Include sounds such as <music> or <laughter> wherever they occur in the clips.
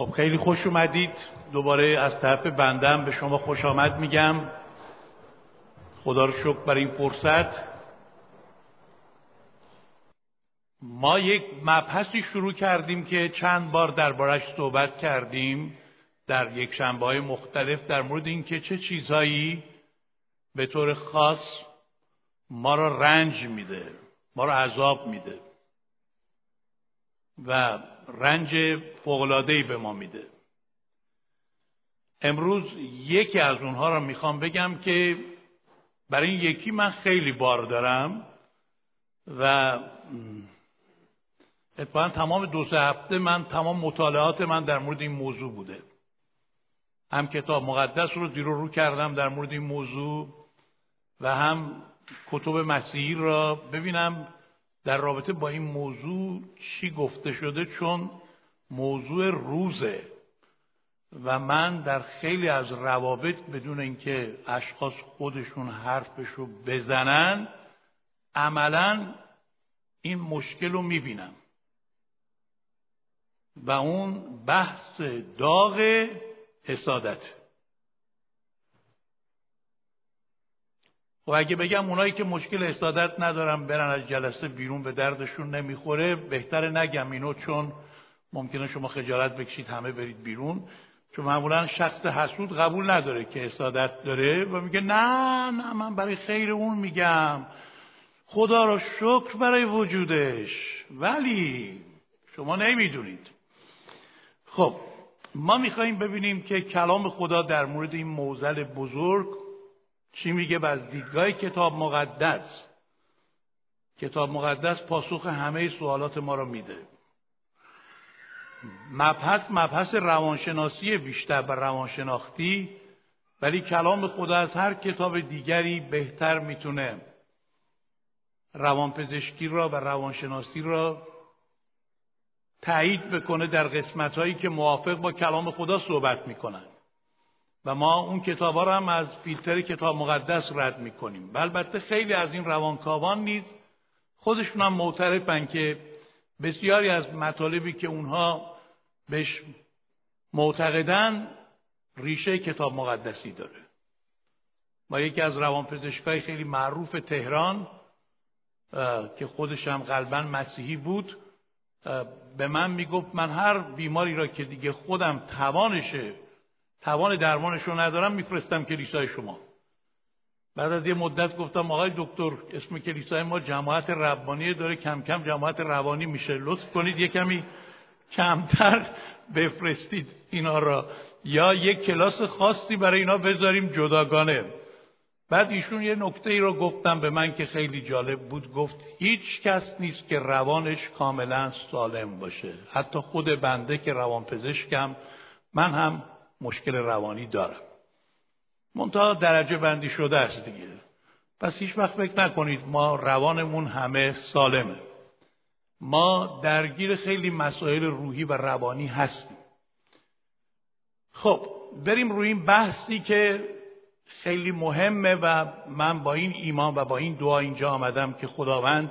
خب خیلی خوش اومدید. دوباره از طرف بندم به شما خوش آمد میگم. خدا رو شکر برای این فرصت. ما یک مبحثی شروع کردیم که چند بار دربارش صحبت کردیم در یک شنبه های مختلف در مورد اینکه چه چیزهایی به طور خاص ما را رنج میده ما را عذاب میده. و رنج فوقلادهی به ما میده. امروز یکی از اونها را می‌خوام بگم که برای این یکی من خیلی بار دارم و اتفاقا تمام دو سه هفته من تمام مطالعات من در مورد این موضوع بوده. هم کتاب مقدس رو زیر رو کردم در مورد این موضوع و هم کتب مسیحی را ببینم در رابطه با این موضوع چی گفته شده؟ چون موضوع روزه و من در خیلی از روابط بدون اینکه اشخاص خودشون حرفش رو بزنن عملا این مشکل رو می‌بینم. و اون بحث داغ حسادت و اگه بگم اونایی که مشکل حسادت ندارن برن از جلسه بیرون به دردشون نمی‌خوره. بهتره نگم اینو چون ممکنه شما خجالت بکشید همه برید بیرون. چون معمولا شخص حسود قبول نداره که حسادت داره و میگه نه نه من برای خیر اون میگم. خدا رو شکر برای وجودش. ولی شما نمی‌دونید. خب ما میخواییم ببینیم که کلام خدا در مورد این موزل بزرگ چی میگه از دیدگاه کتاب مقدس؟ کتاب مقدس پاسخ همه سوالات ما رو میده. مبحث مبحث روانشناسی بیشتر و روانشناختی ولی کلام خدا از هر کتاب دیگری بهتر می‌تونه روانپزشکی را و روانشناسی را تایید بکنه در قسمت هایی که موافق با کلام خدا صحبت می‌کنن. و ما اون کتاب ها رو هم از فیلتر کتاب مقدس رد می‌کنیم. و البته خیلی از این روانکاوان نیز خودشون هم معترفن که بسیاری از مطالبی که اونها بهش معتقدن ریشه کتاب مقدسی داره. ما یکی از روانپزشکای خیلی معروف تهران که خودش هم قلبا مسیحی بود به من می‌گفت من هر بیماری را که دیگه خودم توانشه توان درمانش رو ندارم میفرستم کلیسای شما. بعد از یه مدت گفتم آقای دکتر اسم کلیسای ما جماعت ربانی داره کم کم جماعت روانی میشه. لطف کنید یه کمی کمتر بفرستید اینا را. یا یک کلاس خاصی برای اینا بذاریم جداگانه. بعد ایشون یه نکته ای رو گفتم به من که خیلی جالب بود. گفت هیچ کس نیست که روانش کاملا سالم باشه. حتی خود بنده که روان پزشکم من هم مشکل روانی دارم. منتها درجه بندی شده است دیگه. پس هیچ وقت فکر نکنید ما روانمون همه سالمه. ما درگیر خیلی مسائل روحی و روانی هستیم. خب بریم روی این بحثی که خیلی مهمه و من با این ایمان و با این دعا اینجا آمدم که خداوند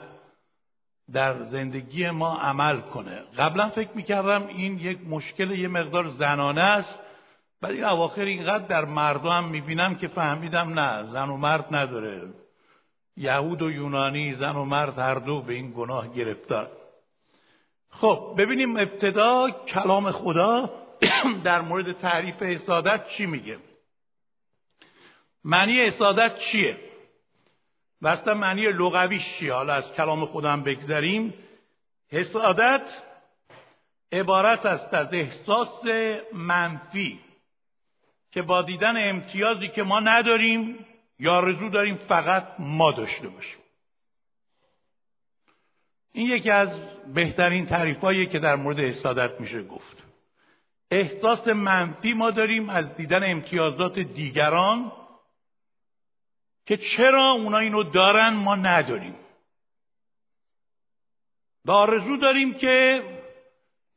در زندگی ما عمل کنه. قبلا فکر می‌کردم این یک مشکل یه مقدار زنانه است. ولی اواخر اینقدر در مردم می‌بینم که فهمیدم نه زن و مرد نداره. یهود و یونانی زن و مرد هر دو به این گناه گرفتار. خب ببینیم ابتدا کلام خدا <coughs> در مورد تعریف حسادت چی میگه. معنی حسادت چیه؟ وقتا معنی لغویش چیه حالا از کلام خودم بگذریم. حسادت عبارت است از احساس منفی. که با دیدن امتیازی که ما نداریم یا رزو داریم فقط ما داشته باشیم. این یکی از بهترین تعریفهایی که در مورد حسادت میشه گفت. احساس منفی ما داریم از دیدن امتیازات دیگران که چرا اونا اینو دارن ما نداریم. و آرزو داریم که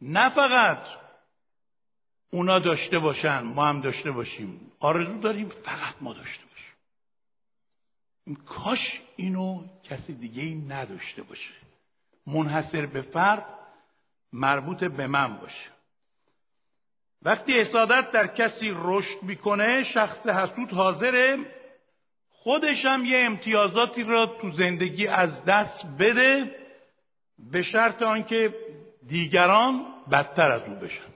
نه فقط اونا داشته باشن ما هم داشته باشیم. آرزو داریم فقط ما داشته باشیم. کاش اینو کسی دیگه ای نداشته باشه. منحصر به فرد مربوط به من باشه. وقتی حسادت در کسی رشد می‌کنه شخص حسود حاضره خودش هم یه امتیازاتی را تو زندگی از دست بده به شرط آنکه دیگران بدتر از او بشن.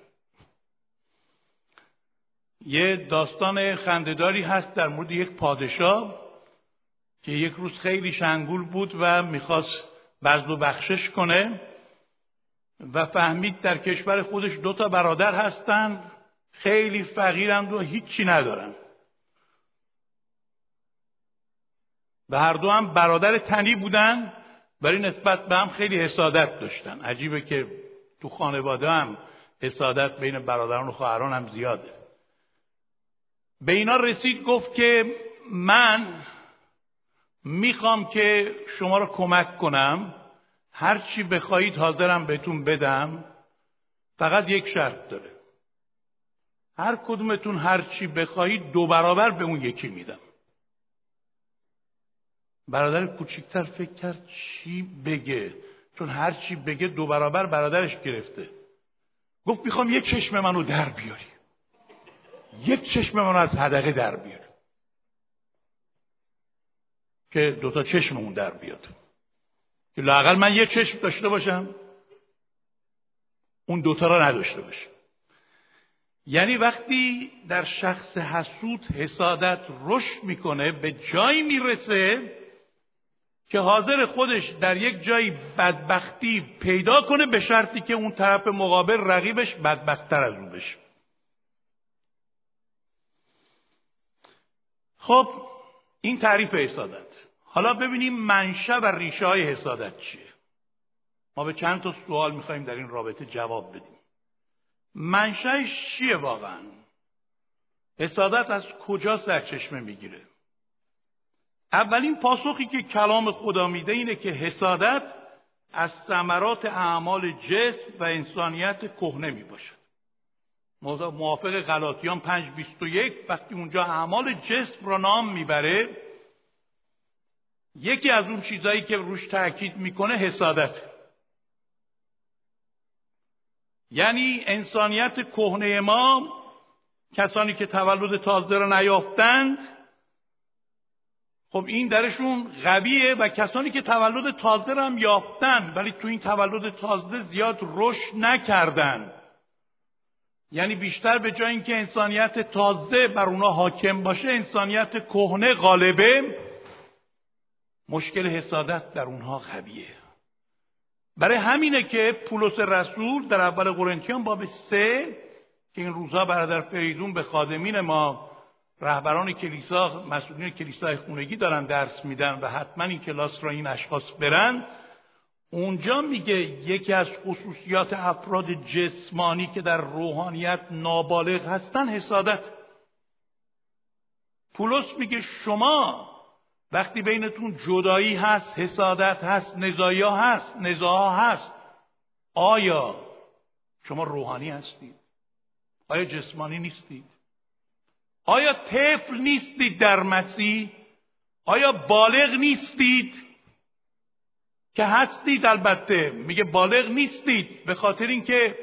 یه داستان خندهداری هست در مورد یک پادشاه که یک روز خیلی شنگول بود و می‌خواست بزد و بخشش کنه و فهمید در کشور خودش دو تا برادر هستند خیلی فقیرند و هیچی ندارن. و هر دو هم برادر تنی بودن ولی نسبت به هم خیلی حسادت داشتن. عجیبه که تو خانواده هم حسادت بین برادران و خواهران هم زیاده. به اینا رسید گفت که من می‌خوام که شما رو کمک کنم هر چی بخواهید حاضرم بهتون بدم فقط یک شرط داره. هر کدومتون هر چی بخواهید دو برابر به اون یکی میدم. برادر کوچکتر فکر کرد چی بگه؟ چون هر چی بگه دو برابر برادرش گرفته. گفت می‌خوام یک چشم منو در بیاری یک چشم منو از هدقه در بیاری که دوتا چشممون در بیاد. که لاقل من یه چشم داشته باشم اون دوتا را نداشته باشم. یعنی وقتی در شخص حسود حسادت رشد می‌کنه به جایی می‌رسه که حاضر خودش در یک جایی بدبختی پیدا کنه به شرطی که اون طرف مقابل رقیبش بدبختتر از اون بشه. خب این تعریف حسادت. حالا ببینیم منشأ و ریشه های حسادت چیه؟ ما به چند تا سوال می‌خوایم در این رابطه جواب بدیم. منشأش چیه واقعا؟ حسادت از کجا سرچشمه می‌گیره؟ اولین پاسخی که کلام خدا میده اینه که حسادت از ثمرات اعمال جسم و انسانیت کهنه می باشد موافق غلاطیان 5.21 وقتی اونجا اعمال جسم را نام می‌بره یکی از اون چیزهایی که روش تاکید می‌کنه حسادت. یعنی انسانیت کهنه ما کسانی که تولد تازه را نیافتند خب این درشون قویه و کسانی که تولد تازه را هم یافتن ولی تو این تولد تازه زیاد رشد نکردن. یعنی بیشتر به جای اینکه انسانیت تازه بر اونا حاکم باشه انسانیت کهنه غالبه مشکل حسادت در اونها قویه. برای همینه که پولس رسول در اول قرنتیان باب سه که این روزها برادر فریدون به خادمین ما رهبران کلیسا مسئولین کلیسای خونگی دارن درس میدن و حتما این کلاس را این اشخاص برن اونجا میگه یکی از خصوصیات افراد جسمانی که در روحانیت نابالغ هستن حسادت پولس میگه شما وقتی بینتون جدایی هست حسادت هست نزایی هست نزاها هست آیا شما روحانی هستید؟ آیا جسمانی نیستید؟ آیا طفل نیستید در مسیح؟ آیا بالغ نیستید؟ که هستید البته. میگه بالغ نیستید. به خاطر اینکه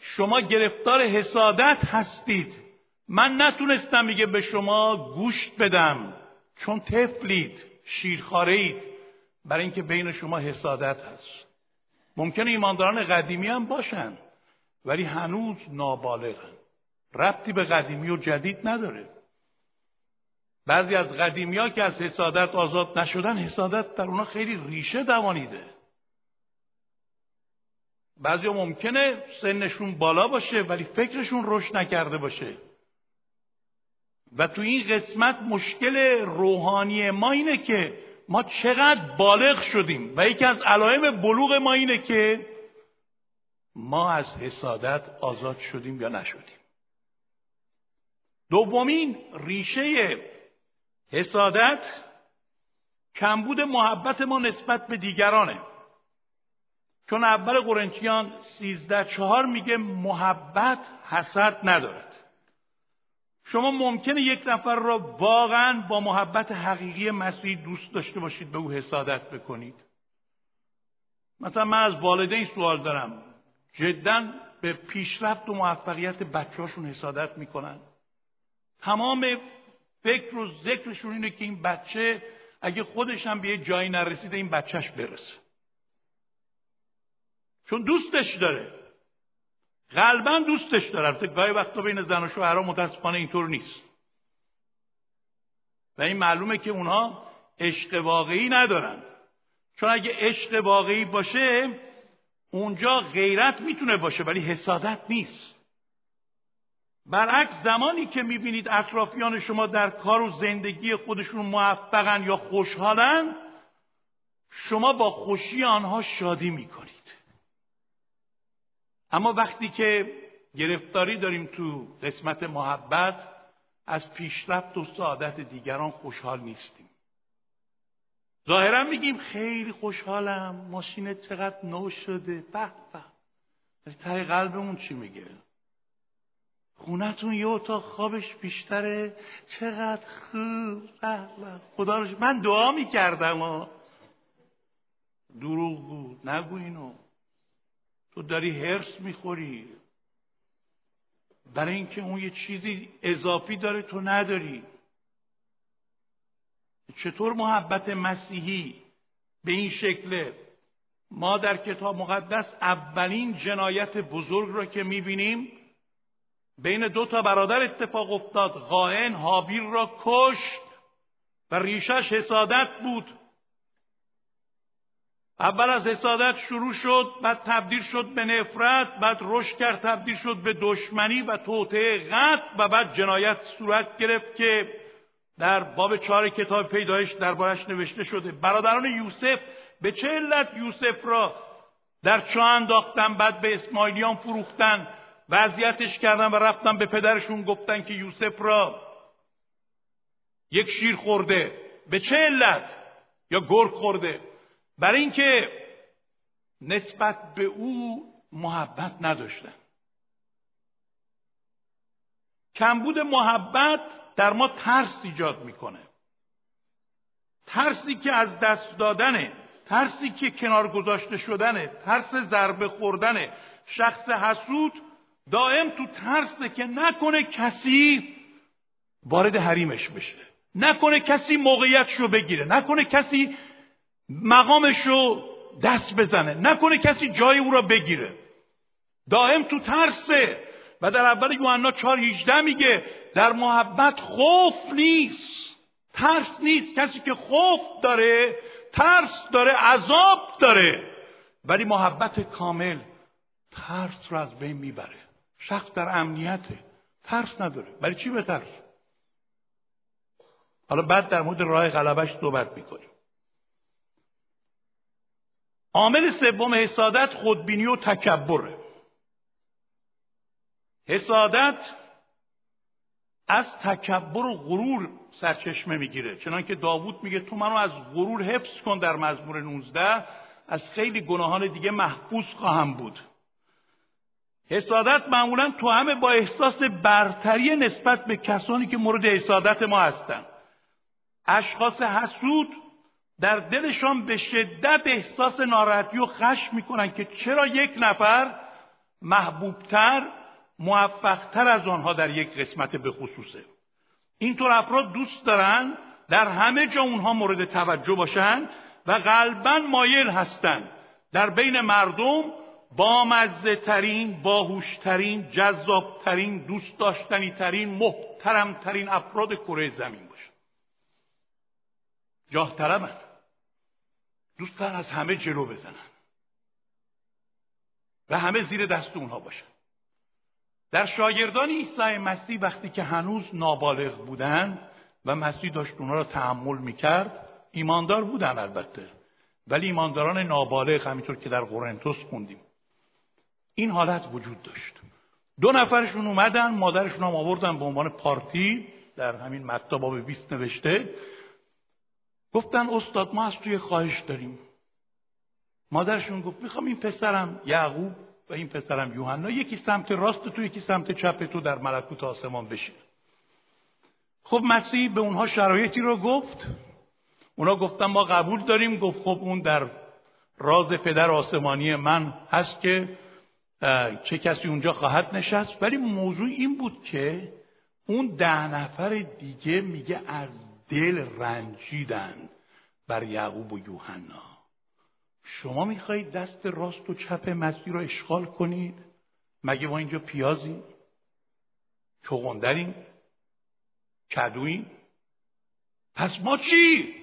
شما گرفتار حسادت هستید. من نتونستم میگه به شما گوشت بدم. چون طفلید شیرخارید برای اینکه بین شما حسادت هست. ممکنه ایمانداران قدیمی هم باشن ولی هنوز نابالغن. ربطی به قدیمی و جدید نداره. بعضی از قدیمی که از حسادت آزاد نشدن حسادت در اونا خیلی ریشه دوانیده. بعضی ها ممکنه سنشون بالا باشه ولی فکرشون رشد نکرده باشه. و تو این قسمت مشکل روحانی ما اینه که ما چقدر بالغ شدیم. و یکی از علائم بلوغ ما اینه که ما از حسادت آزاد شدیم یا نشدیم. دومین ریشه حسادت کمبود محبت ما نسبت به دیگرانه. چون اول قرنتیان سیزده چهار میگه محبت حسد ندارد. شما ممکنه یک نفر را واقعا با محبت حقیقی مسیحی دوست داشته باشید به او حسادت بکنید. مثلا من از والدین سوال دارم. جدا به پیشرفت و موفقیت بچه‌هاشون حسادت می‌کنن. تمام فکر و ذکرشون اینه که این بچه اگه خودش هم به یه جایی نرسیده این بچهش برسه. چون دوستش داره. قلبا دوستش داره. البته گاهی وقتا بین زن و شوهرها متاسفانه اینطور نیست. و این معلومه که اونها عشق واقعی ندارن. چون اگه عشق واقعی باشه اونجا غیرت می‌تونه باشه ولی حسادت نیست. برعکس زمانی که می‌بینید اطرافیان شما در کار و زندگی خودشون موفقن یا خوشحالن شما با خوشی آنها شادی می‌کنید. اما وقتی که گرفتاری داریم تو قسمت محبت از پیشرفت و سعادت دیگران خوشحال نیستیم. ظاهرا میگیم خیلی خوشحالم ماشین چقدر نو شده به به. ته قلبمون چی میگه؟ خونتون یه اتاق خوابش بیشتره؟ چقدر خوب. خدا رو من دعا می‌کردم ها دروغ بود. نگو اینو. تو داری هرس می‌خوری. برای اینکه اون یه چیزی اضافی داره تو نداری. چطور محبت مسیحی به این شکله؟ ما در کتاب مقدس اولین جنایت بزرگ را که می‌بینیم بین دو تا برادر اتفاق افتاد. غائن حابیل را کشت و ریشش حسادت بود. اول از حسادت شروع شد بعد تبدیل شد به نفرت بعد رشد کرد تبدیل شد به دشمنی و توطعه قتل و بعد جنایت صورت گرفت که در باب چهار کتاب پیدایش دربارش نوشته شده. برادران یوسف به چه علت یوسف را در چاه انداختن بعد به اسماعیلیان فروختن؟ وضعیتش کردن و رفتن به پدرشون گفتن که یوسف را یک شیر خورده. به چه علت؟ یا گرگ خورده. برای اینکه نسبت به او محبت نداشتن. کمبود محبت در ما ترس ایجاد می‌کنه. ترسی که از دست دادنه ترسی که کنار گذاشته شدنه ترس ضربه خوردنه. شخص حسود دائم تو ترسه که نکنه کسی وارد حریمش بشه. نکنه کسی موقعیتش رو بگیره. نکنه کسی مقامش رو دست بزنه. نکنه کسی جای او را بگیره. دائم تو ترسه. و در اول یوحنا 4 18 میگه در محبت خوف نیست. ترس نیست. کسی که خوف داره ترس داره عذاب داره. ولی محبت کامل ترس رو از بین می‌بره. شخص در امنیته. ترس نداره. ولی چی به حالا بعد در مورد راه غلبش صحبت می‌کنیم. عامل سوم حسادت خودبینی و تکبره. حسادت از تکبر و غرور سرچشمه می‌گیره. چنانکه داوود میگه تو منو از غرور حفظ کن در مزمور 19 از خیلی گناهان دیگه محفوظ خواهم بود. حسادت معمولا تو همه با احساس برتری نسبت به کسانی که مورد حسادت ما هستند اشخاص حسود در دلشان به شدت احساس ناراحتی و خشم می‌کنن که چرا یک نفر محبوبتر موفقتر از آنها در یک قسمت به خصوصه. اینطور افراد دوست دارن در همه جا اونها مورد توجه باشن و غالبا مایل هستند در بین مردم بامزه ترین باهوش ترین جذاب ترین دوست داشتنی ترین محترم ترین افراد کره زمین باشن جاه طلبن. دوست دارن از همه جلو بزنن. و همه زیر دست اونها باشن. در شاگردان عیسی مسیح وقتی که هنوز نابالغ بودند و مسیح داشت اونها را تحمل می‌کرد ایماندار بودن البته. ولی ایمانداران نابالغ همینطور که در قرنتوس خوندیم. این حالت وجود داشت. دو نفرشون اومدن مادرشون هم آوردن به عنوان پارتی در همین متا باب 20 نوشته. گفتن استاد ما از توی خواهش داریم. مادرشون گفت می‌خوام این پسرم یعقوب و این پسرم یوحنا یکی سمت راست تو یکی سمت چپ تو در ملکوت آسمان بشین. خب مسیح به اونها شرایطی رو گفت. اونا گفتن ما قبول داریم. گفت خب اون در راز پدر آسمانی من هست که چه کسی اونجا خواهد نشست؟ ولی موضوع این بود که اون ده نفر دیگه میگه از دل رنجیدن بر یعقوب و یوحنا. شما می‌خواهید دست راست و چپ مسیح رو اشغال کنید؟ مگه ما اینجا پیازیم چغندریم؟ کدویم پس ما چی؟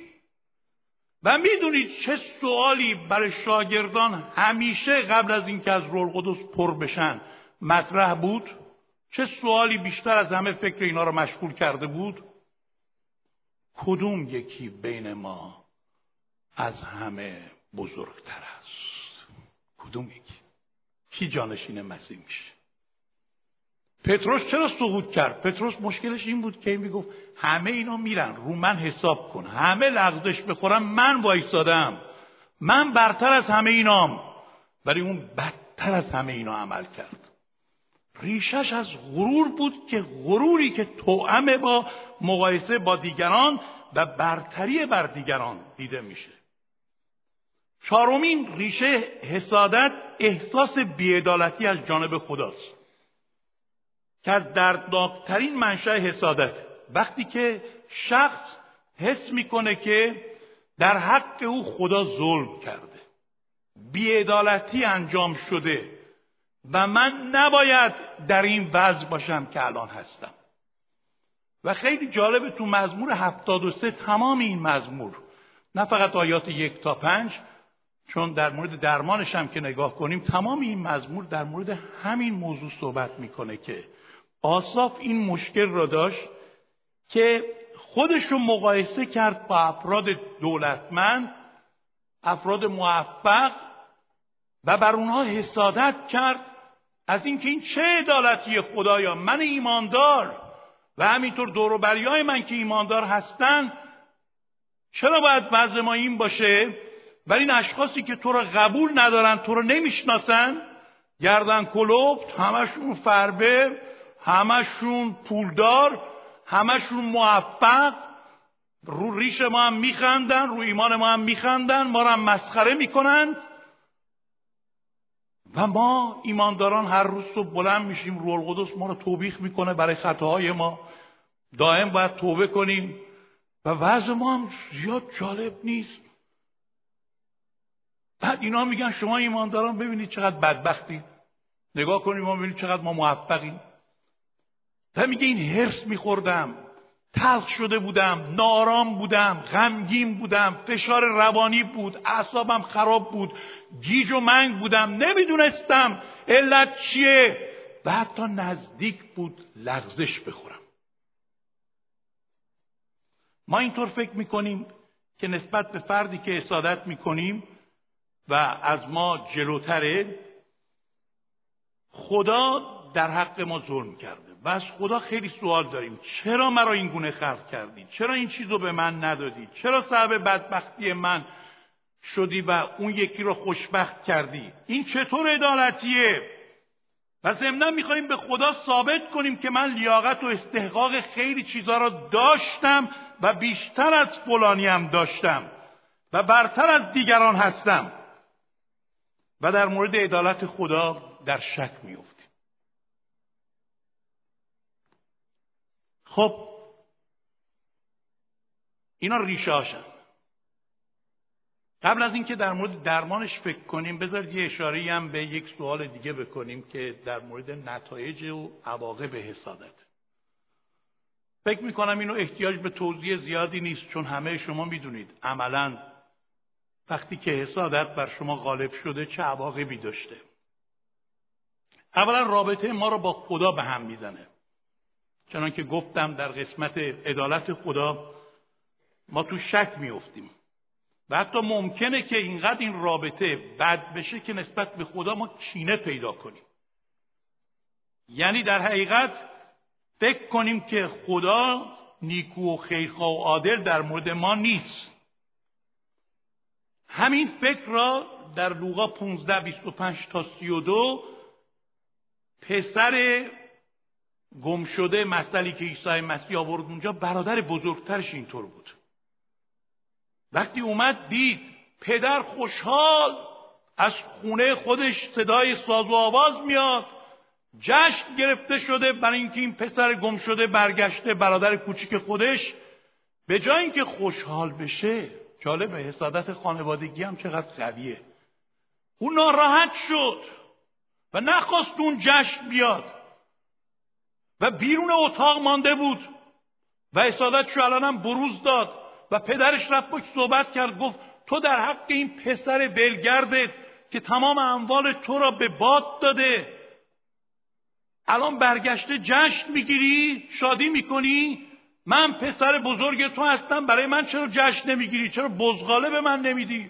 و می‌دونید چه سوالی برای شاگردان همیشه قبل از اینکه از رول قدس پر بشن مطرح بود؟ چه سوالی بیشتر از همه فکر اینا رو مشغول کرده بود؟ کدوم یکی بین ما از همه بزرگتر است؟ کدوم یکی؟ کی جانشین مسیح میشه؟ پتروس چرا سقوط کرد؟ پتروس مشکلش این بود که این می‌گفت همه اینا میرن رو من حساب کن. همه لغزش بخورم من وایستادم من برتر از همه اینام. ولی اون بدتر از همه اینا عمل کرد. ریشش از غرور بود که غروری که توأمه با مقایسه با دیگران و برتری بر دیگران دیده میشه. چهارمین ریشه حسادت احساس بیعدالتی از جانب خداست. که از دردناکترین منشأ حسادت. وقتی که شخص حس می‌کنه که در حق او خدا ظلم کرده بیعدالتی انجام شده و من نباید در این وضع باشم که الان هستم. و خیلی جالبه تو مزمور هفتاد و سه تمام این مزمور نه فقط آیات یک تا پنج چون در مورد درمانش هم که نگاه کنیم تمام این مزمور در مورد همین موضوع صحبت می‌کنه که آصاف این مشکل را داشت که خودش رو مقایسه کرد با افراد دولتمند افراد موفق و بر اونها حسادت کرد از اینکه این چه عدالتی خدایا؟ من ایماندار و همینطور دوروبریای من که ایماندار هستن چرا باید وضع ما این باشه؟ ولی این اشخاصی که تو را قبول ندارن تو را نمی‌شناسن گردن کلوب همشون فربه. همشون پولدار همشون موفق رو ریش ما هم میخندن رو ایمان ما هم میخندن ما را هم مسخره می‌کنن. و ما ایمانداران هر روز صبح بلند میشیم روح القدس ما رو توبیخ می‌کنه برای خطاهای ما. دائم باید توبه کنیم. و وضع ما هم زیاد جالب نیست. بعد اینا میگن شما ایمانداران ببینید چقدر بدبختید نگاه کنیم ما ببینید چقدر ما موفقیم. و میگه این هرس میخوردم. تلخ شده بودم نارام بودم غمگین بودم فشار روانی بود اعصابم خراب بود گیج و منگ بودم نمی‌دونستم علت چیه. و حتی نزدیک بود لغزش بخورم. ما اینطور فکر می‌کنیم که نسبت به فردی که اصادت می‌کنیم و از ما جلوتره خدا در حق ما ظلم کرده. و از خدا خیلی سوال داریم. چرا مرا این گونه خلق کردی؟ چرا این چیز رو به من ندادی؟ چرا سبب بدبختی من شدی و اون یکی رو خوشبخت کردی؟ این چطور عدالتیه؟ و ضمنا می‌خوایم به خدا ثابت کنیم که من لیاقت و استحقاق خیلی چیزها را داشتم و بیشتر از فلانی هم داشتم و برتر از دیگران هستم. و در مورد عدالت خدا در شک میفتیم خب اینا ریشه هاشن. قبل از اینکه در مورد درمانش فکر کنیم بذارید یه اشاره هم به یک سوال دیگه بکنیم که در مورد نتایج و عواقب حسادت. فکر می‌کنم اینو احتیاج به توضیح زیادی نیست چون همه شما می‌دونید. عملا وقتی که حسادت بر شما غالب شده چه عواقبی داشته؟ اولا رابطه ما رو با خدا به هم می‌زنه. چنان که گفتم در قسمت عدالت خدا ما تو شک میفتیم و حتی ممکنه که اینقدر این رابطه بد بشه که نسبت به خدا ما کینه پیدا کنیم. یعنی در حقیقت فکر کنیم که خدا نیکو و خیرخواه و عادل در مورد ما نیست. همین فکر را در لوقا 15 25 تا 32 پسر گم شده مسئله که عیسی مسیح آورد اونجا برادر بزرگترش اینطور بود. وقتی اومد دید پدر خوشحال از خونه خودش صدای ساز و آواز میاد. جشن گرفته شده برای اینکه این پسر گم شده برگشته برادر کوچیک خودش. به جای اینکه خوشحال بشه جالبه حسادت خانوادگی هم چقدر قویه. او ناراحت شد و نخواست اون جشن بیاد. و بیرون اتاق مانده بود. و حسادتشو الانم بروز داد و پدرش رفت باش صحبت کرد گفت تو در حق این پسر بلگردت که تمام اموال تو را به باد داده. الان برگشته جشن می‌گیری شادی می‌کنی؟ من پسر بزرگ تو هستم برای من چرا جشن نمی‌گیری؟ چرا بزغاله به من نمیدی؟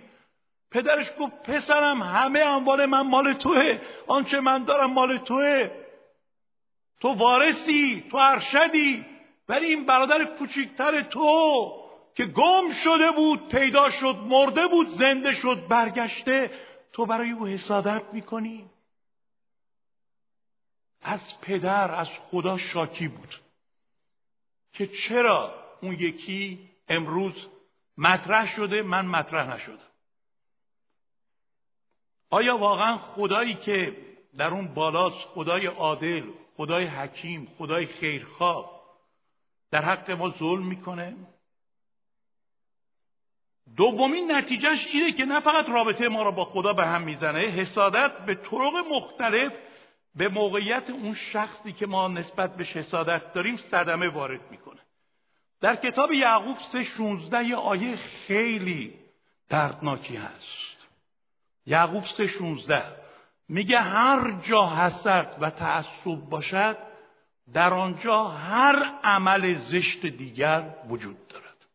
پدرش گفت پسرم همه اموال من مال توه آنچه من دارم مال توه. تو وارثی تو ارشدی. ولی این برادر کوچیکتر تو که گم شده بود پیدا شد مرده بود زنده شد برگشته تو برای او حسادت می‌کنی. از پدر از خدا شاکی بود که چرا اون یکی امروز مطرح شده من مطرح نشدم. آیا واقعا خدایی که در اون بالاست خدای عادل؟ خدای حکیم خدای خیرخواه. در حق ما ظلم می‌کنه. دومین نتیجهش اینه که نه فقط رابطه ما را با خدا به هم می‌زنه حسادت به طرق مختلف به موقعیت اون شخصی که ما نسبت به حسادت داریم صدمه وارد می‌کنه. در کتاب یعقوب سه شونزده یه آیه خیلی دردناکی هست. یعقوب سه شونزده میگه هر جا حسد و تعصب باشد در آنجا هر عمل زشت دیگر وجود دارد.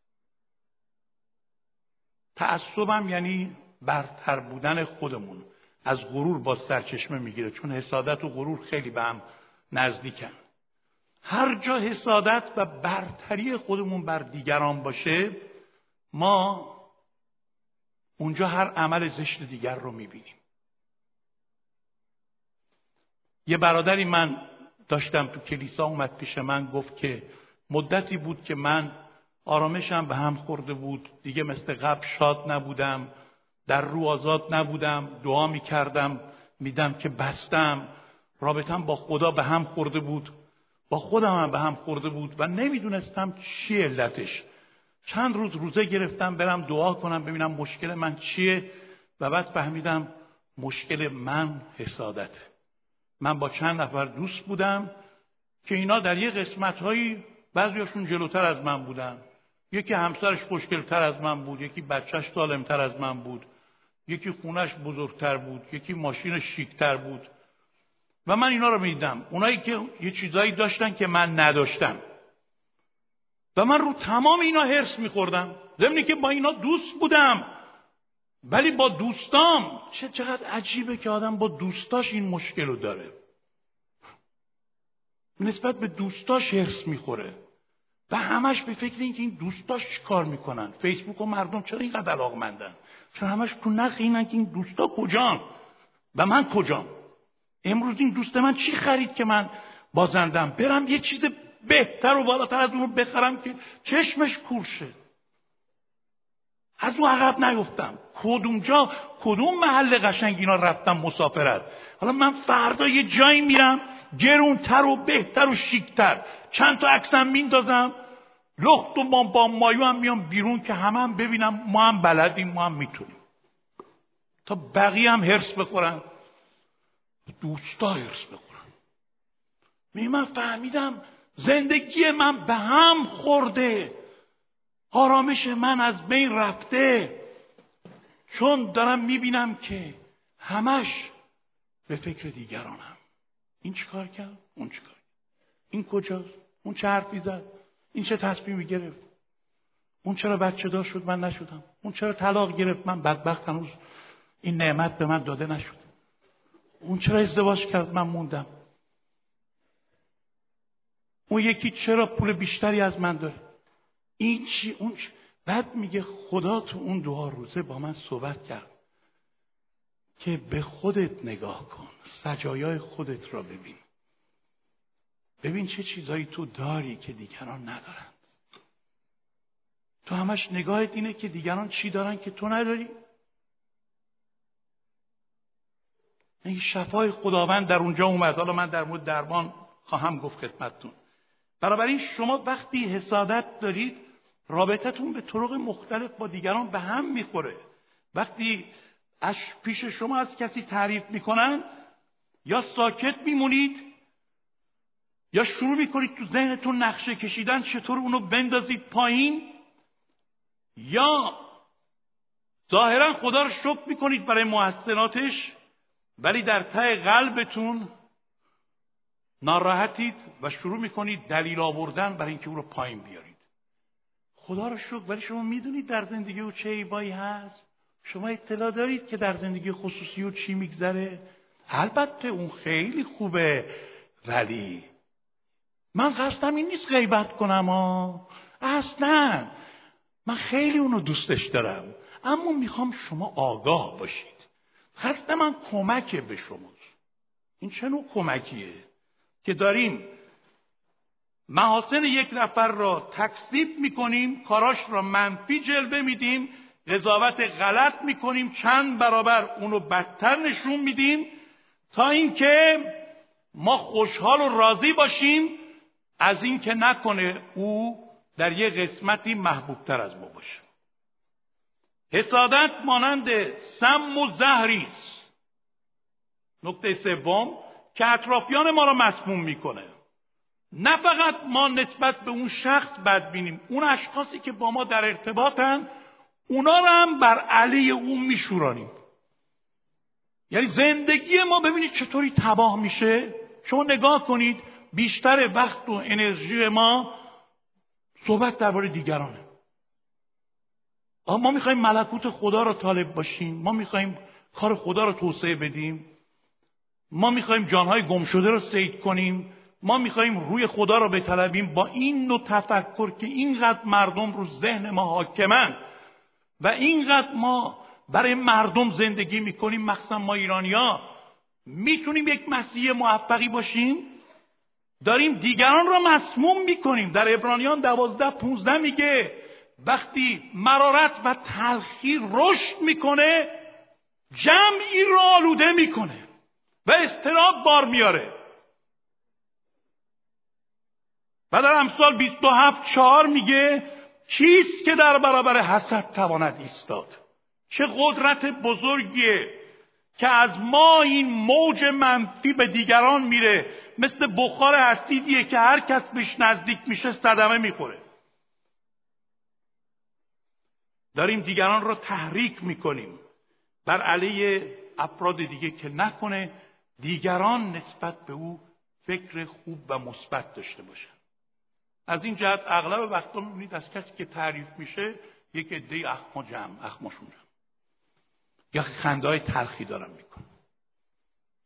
تعصبم یعنی برتر بودن خودمون. از غرور با سرچشمه می‌گیره چون حسادت و غرور خیلی به هم نزدیکن. هر جا حسادت و برتری خودمون بر دیگران باشه ما اونجا هر عمل زشت دیگر رو می‌بینیم. یه برادری من داشتم تو کلیسا اومد پیش من گفت که مدتی بود که من آرامشم به هم خورده بود. دیگه مثل قبل شاد نبودم در رو آزاد نبودم. دعا می کردم میدم که بستم. رابطم با خدا به هم خورده بود. با خودم هم به هم خورده بود و نمی‌دونستم چی علتش. چند روز روزه گرفتم برم دعا کنم ببینم مشکل من چیه. و بعد فهمیدم مشکل من حسادت من با چند نفر دوست بودم که اینا در یه قسمت هایی بعضیاشون جلوتر از من بودن. یکی همسرش خوشگلتر از من بود یکی بچهش سالمتر از من بود یکی خونش بزرگتر بود یکی ماشین شیکتر بود. و من اینا رو می‌دیدم. اونایی که یه چیزایی داشتن که من نداشتم. و من رو تمام اینا حرس میخوردم. ضمنی که با اینا دوست بودم. ولی با دوستام. چه چقدر عجیبه که آدم با دوستاش این مشکل رو داره. نسبت به دوستاش حرس می‌خوره. و همش به فکر اینکه این دوستاش چی کار می‌کنن؟ فیسبوک و مردم چرا اینقدر علاقمندن؟ چون همش تو نخ اینن که این دوستا کجان؟ و من کجام؟ امروز این دوست من چی خرید که من بازندم برم یه چیز بهتر و بالاتر از اون رو بخرم که چشمش کورشه از اون عقب نیفتم. کدوم کدوم محل قشنگ اینا رفتم مسافرت؟ حالا من فردا یه جایی میرم گرونتر و بهتر و شیکتر. چند تا عکسم میندازم. لخت و با, مایو هم میام بیرون که همه هم ببینم ما هم بلدیم ما هم می‌تونیم. تا بقیه هم هرس بخورن. دوستا هرس بخورن. می فهمیدم زندگی من به هم خورده. آرامش من از بین رفته. چون دارم می‌بینم که همش به فکر دیگرانم. این چیکار کرد؟ اون چیکار این کجاست؟ اون چه حرفی زد؟ این چه تصمیمی گرفت؟ اون چرا بچه دار شد من نشدم؟ اون چرا طلاق گرفت من بدبخت هنوز؟ این نعمت به من داده نشد. اون چرا ازدواج کرد من موندم؟ اون یکی چرا پول بیشتری از من داره؟ این چی؟ اون چی بعد میگه خدا تو اون دعا روزه با من صحبت کرد که به خودت نگاه کن سجایای خودت را ببین. ببین چه چیزایی تو داری که دیگران ندارند تو همش نگاهت اینه که دیگران چی دارن که تو نداری؟ این شفای خداوند در اونجا اومد. حالا من در مورد درمان خواهم گفت خدمتتون. بنابراین شما وقتی حسادت دارید رابطتون به طرق مختلف با دیگران به هم می‌خوره. وقتی اش پیش شما از کسی تعریف می‌کنن یا ساکت میمونید یا شروع می‌کنید تو ذهنتون نقشه کشیدن چطور اونو بندازید پایین یا ظاهرا خدا رو شکر می‌کنید برای محسناتش ولی در ته قلبتون ناراحتید و شروع می‌کنید دلیل آوردن برای اینکه او رو پایین بیارید. خدا رو شکر ولی شما می‌دونید در زندگی او چه ایبایی هست؟ شما اطلاع دارید که در زندگی خصوصی او چی میگذره؟ البته اون خیلی خوبه ولی من قصدم این نیست غیبت کنم ها اصلا من خیلی اونو دوستش دارم اما می‌خوام شما آگاه باشید. خسته من کمک به شما این چه نوع کمکیه؟ که داریم محاسن یک نفر را تکسیب می‌کنیم کاراش را منفی جلوه میدیم قضاوت غلط می‌کنیم چند برابر اونو بدتر نشون میدیم تا اینکه ما خوشحال و راضی باشیم از اینکه نکنه او در یه قسمتی محبوبتر از ما باشه. حسادت مانند سم و زهری است. نکته سوم که اطرافیان ما را مسموم می‌کنه. نه فقط ما نسبت به اون شخص بد بینیم اون اشخاصی که با ما در ارتباطن اونا را هم بر علیه اون میشورانیم. یعنی زندگی ما ببینید چطوری تباه میشه. شما نگاه کنید بیشتر وقت و انرژی ما صحبت درباره دیگرانه. ما می‌خوایم ملکوت خدا را طالب باشیم. ما می‌خوایم کار خدا را توسعه بدیم. ما می‌خوایم جانهای گم شده را سید کنیم. ما می‌خوایم روی خدا را بطلبیم با این نوع تفکر که اینقدر مردم رو ذهن ما حاکمن و اینقدر ما برای مردم زندگی می‌کنیم مخصوصا ما ایرانیا می‌تونیم یک مسیح موفقی باشیم؟ داریم دیگران را مسموم می‌کنیم. در ابرانیان دوازده پونزده میگه وقتی مرارت و تلخی رشد می‌کنه جمعی را آلوده می‌کنه و استراب بار میاره و در امثال 27 چهار میگه کیست که در برابر حسد تواند ایستاد؟ چه قدرت بزرگیه که از ما این موج منفی به دیگران میره. مثل بخار اسیدیه که هر کس بهش نزدیک میشه صدمه می‌خوره. داریم دیگران را تحریک می‌کنیم بر علیه افراد دیگه که نکنه دیگران نسبت به او فکر خوب و مثبت داشته باشن. از این جهت اغلب وقتا می‌بینید از کسی که تعریف میشه یک عده اخما جمع اخماشون جمع. یا خنده های تلخی دارم می‌کنم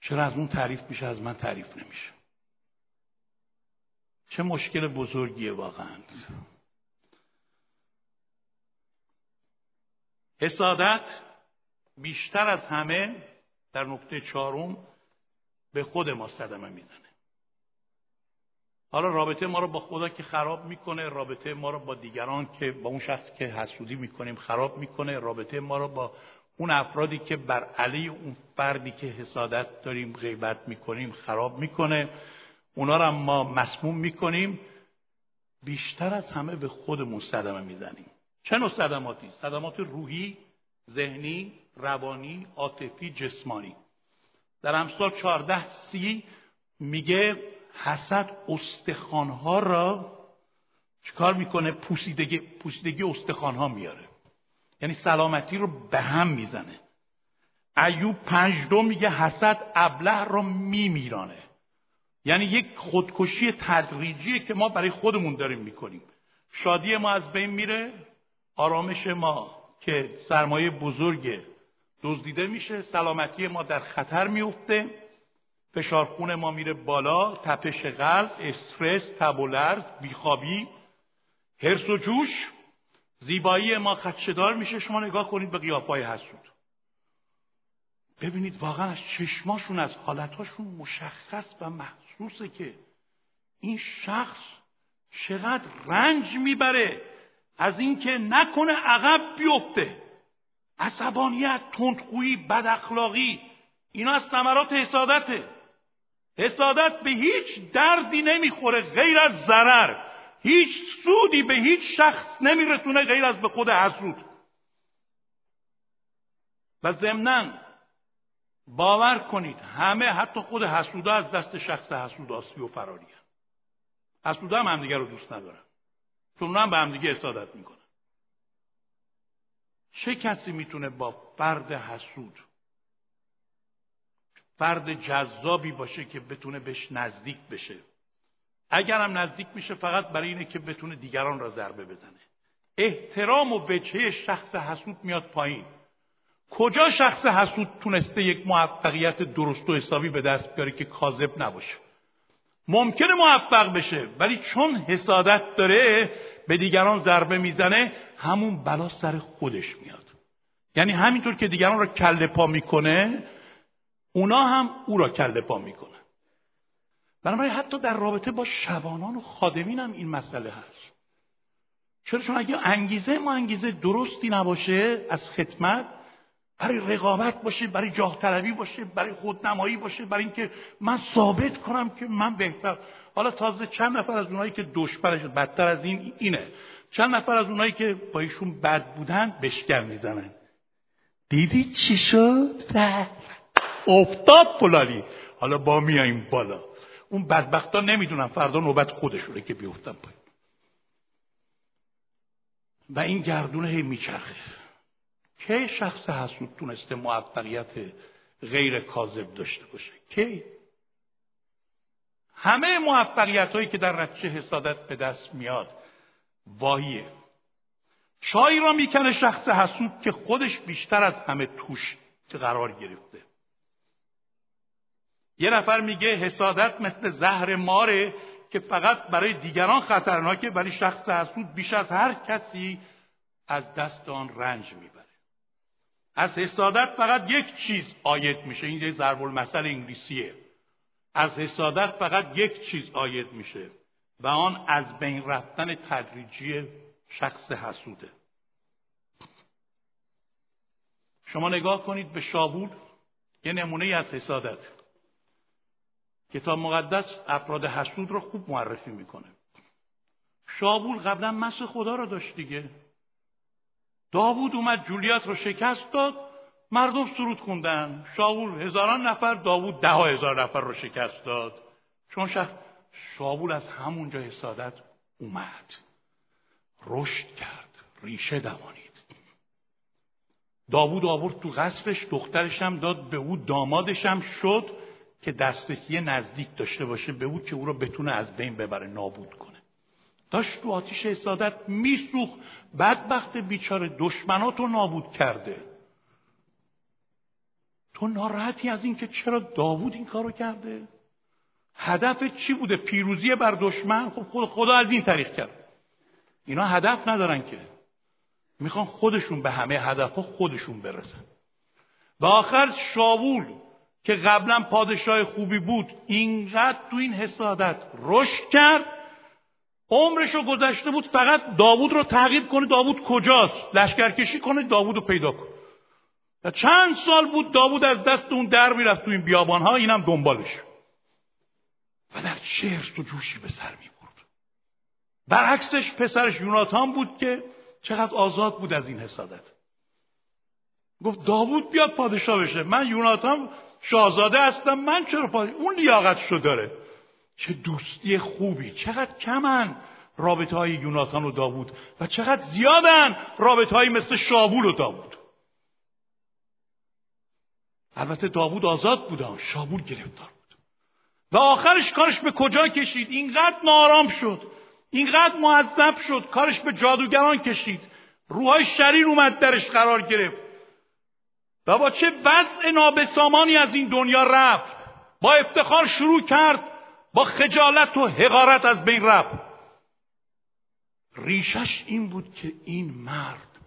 چرا از اون تعریف میشه از من تعریف نمیشه؟ چه مشکل بزرگیه واقعا. حسادت بیشتر از همه در نقطه چهارم به خود ما صدمه می‌زنه. حالا رابطه ما رو با خدا که خراب می‌کنه رابطه ما رو با دیگران که با اون شخص که حسودی می‌کنیم خراب می‌کنه رابطه ما رو با اون افرادی که بر علی اون فردی که حسادت داریم غیبت می‌کنیم خراب می‌کنه. اونا رو ما مسموم می‌کنیم. بیشتر از همه به خودمون صدمه می‌زنیم. چه نوع صدماتی؟ صدمات روحی، ذهنی، روانی، عاطفی، جسمانی. در امثال 14 سی میگه حسد استخوانها را چیکار می‌کنه؟ پوسیدگی, پوسیدگی استخوانها میاره. یعنی سلامتی رو به هم می‌زنه. ایوب پنج دو میگه حسد ابله رو میمیرانه. یعنی یک خودکشی تدریجیه که ما برای خودمون داریم می‌کنیم. شادی ما از بین میره آرامش ما که سرمایه بزرگ دزدیده میشه سلامتی ما در خطر میفته فشار خون ما میره بالا تپش قلب استرس تب و لرز بیخوابی هرس و جوش. زیبایی ما خدشدار میشه. شما نگاه کنید به قیافای حسود. ببینید واقعا از چشماشون از حالتاشون مشخص و محسوسه که این شخص چقدر رنج می‌بره. از اینکه نکنه عقب بیفته. عصبانیت تندخویی بد اخلاقی اینا از ثمرات حسادته. حسادت به هیچ دردی نمی‌خوره غیر از ضرر. هیچ سودی به هیچ شخص نمیرسونه غیر از به خود حسود. و ضمنا باور کنید همه حتی خود حسودا از دست شخص حسود آسی و فراری حسودا هم همدیگه رو دوست ندارن. چون هم به همدیگه استادت می‌کنن. چه کسی می‌تونه با فرد حسود فرد جذابی باشه که بتونه بهش نزدیک بشه. اگرم نزدیک میشه فقط برای اینه که بتونه دیگران را ضربه بزنه. احترام و وجهه شخص حسود میاد پایین. کجا شخص حسود تونسته یک موفقیت درست و حسابی به دست بیاره که کاذب نباشه؟ ممکنه موفق بشه ولی چون حسادت داره به دیگران ضربه می‌زنه همون بلا سر خودش میاد. یعنی همینطور که دیگران را کله پا می‌کنه اونا هم او را کله پا می‌کنن. بنابراین حتی در رابطه با شبانان و خادمین هم این مسئله هست. چرا؟ چون اگه انگیزه ما انگیزه درستی نباشه از خدمت برای رقابت باشه برای جاه طلبی باشه برای خودنمایی باشه برای اینکه من ثابت کنم که من بهتر. حالا تازه چند نفر از اونایی که دشمنش بدتر از این اینه. چند نفر از اونایی که با ایشون بد بودن بشکر می‌زنن. دیدی چی شد؟ افتاد فلانی حالا با میاییم بالا. اون بدبختا نمی‌دونن فردا نوبت خودشونه که بیفتن پایین. و این گردونه هی میچرخه. کی شخص حسود تونسته موفقیت غیر کاذب داشته باشه؟ کی؟ همه موفقیت هایی که در نتیجه حسادت به دست میاد واهیه چای را می‌کنه شخص حسود که خودش بیشتر از همه توش قرار گرفته. یه نفر میگه حسادت مثل زهر ماره که فقط برای دیگران خطرناکه ولی شخص حسود بیش از هر کسی از دست آن رنج می‌بره. از حسادت فقط یک چیز آید میشه این یه ضرب المثل انگلیسیه. از حسادت فقط یک چیز آید میشه و آن از بین رفتن تدریجی شخص حسوده. شما نگاه کنید به شابول یه نمونه از حسادت. کتاب مقدس افراد حسود رو خوب معرفی می‌کنه. شابول قبلا مس خدا رو داشت دیگه. داوود اومد جولیات رو شکست داد مردم سرود خوندن. شاول هزاران نفر داوود ده هزار نفر رو شکست داد. چون شخص شاول از همونجا حسادت اومد. رشد کرد ریشه دوانید. داوود آورد تو قصرش دخترش هم داد به او دامادش هم شد. که دسترسی نزدیک داشته باشه به او که او رو بتونه از بین ببره نابود کنه. داشت تو آتیش حسادت میسوخ بدبخت بیچاره دشمنات رو نابود کرده. تو ناراحتی از اینکه چرا داوود این کارو کرده؟ هدف چی بوده؟ پیروزی بر دشمن؟ خب خود خدا از این طریق کرد. اینا هدف ندارن که. می‌خوان خودشون به همه هدف خودشون برسن. و آخر شاول که قبلا پادشاه خوبی بود اینقدر تو این حسادت رشد کرد عمرش رو گذشته بود فقط داوود رو تعقیب کنه داوود کجاست لشکرکشی کنه داوود رو پیدا کنه. و چند سال بود داوود از دست اون در می‌رفت تو این بیابان ها اینم دنبالش. و در چه و جوشی به سر می برد. برعکسش پسرش یوناتان بود که چقدر آزاد بود از این حسادت. گفت داوود بیاد پادشاه بشه. من یوناتان شاهزاده هستم من چرا پادشاه اون لیاقتشو داره؟ چه دوستی خوبی. چقدر کمن رابطه های یوناتان و داوود و چقدر زیادن رابطه های مثل شابول و داوود. البته داوود آزاد بوده شابول گرفتار بود. و آخرش کارش به کجا کشید؟ اینقدر نارام شد اینقدر معذب شد کارش به جادوگران کشید. روحای شریر اومد درش قرار گرفت. و با چه وضع نابسامانی از این دنیا رفت. با افتخار شروع کرد با خجالت و حقارت از بین رفت. ریشش این بود که این مرد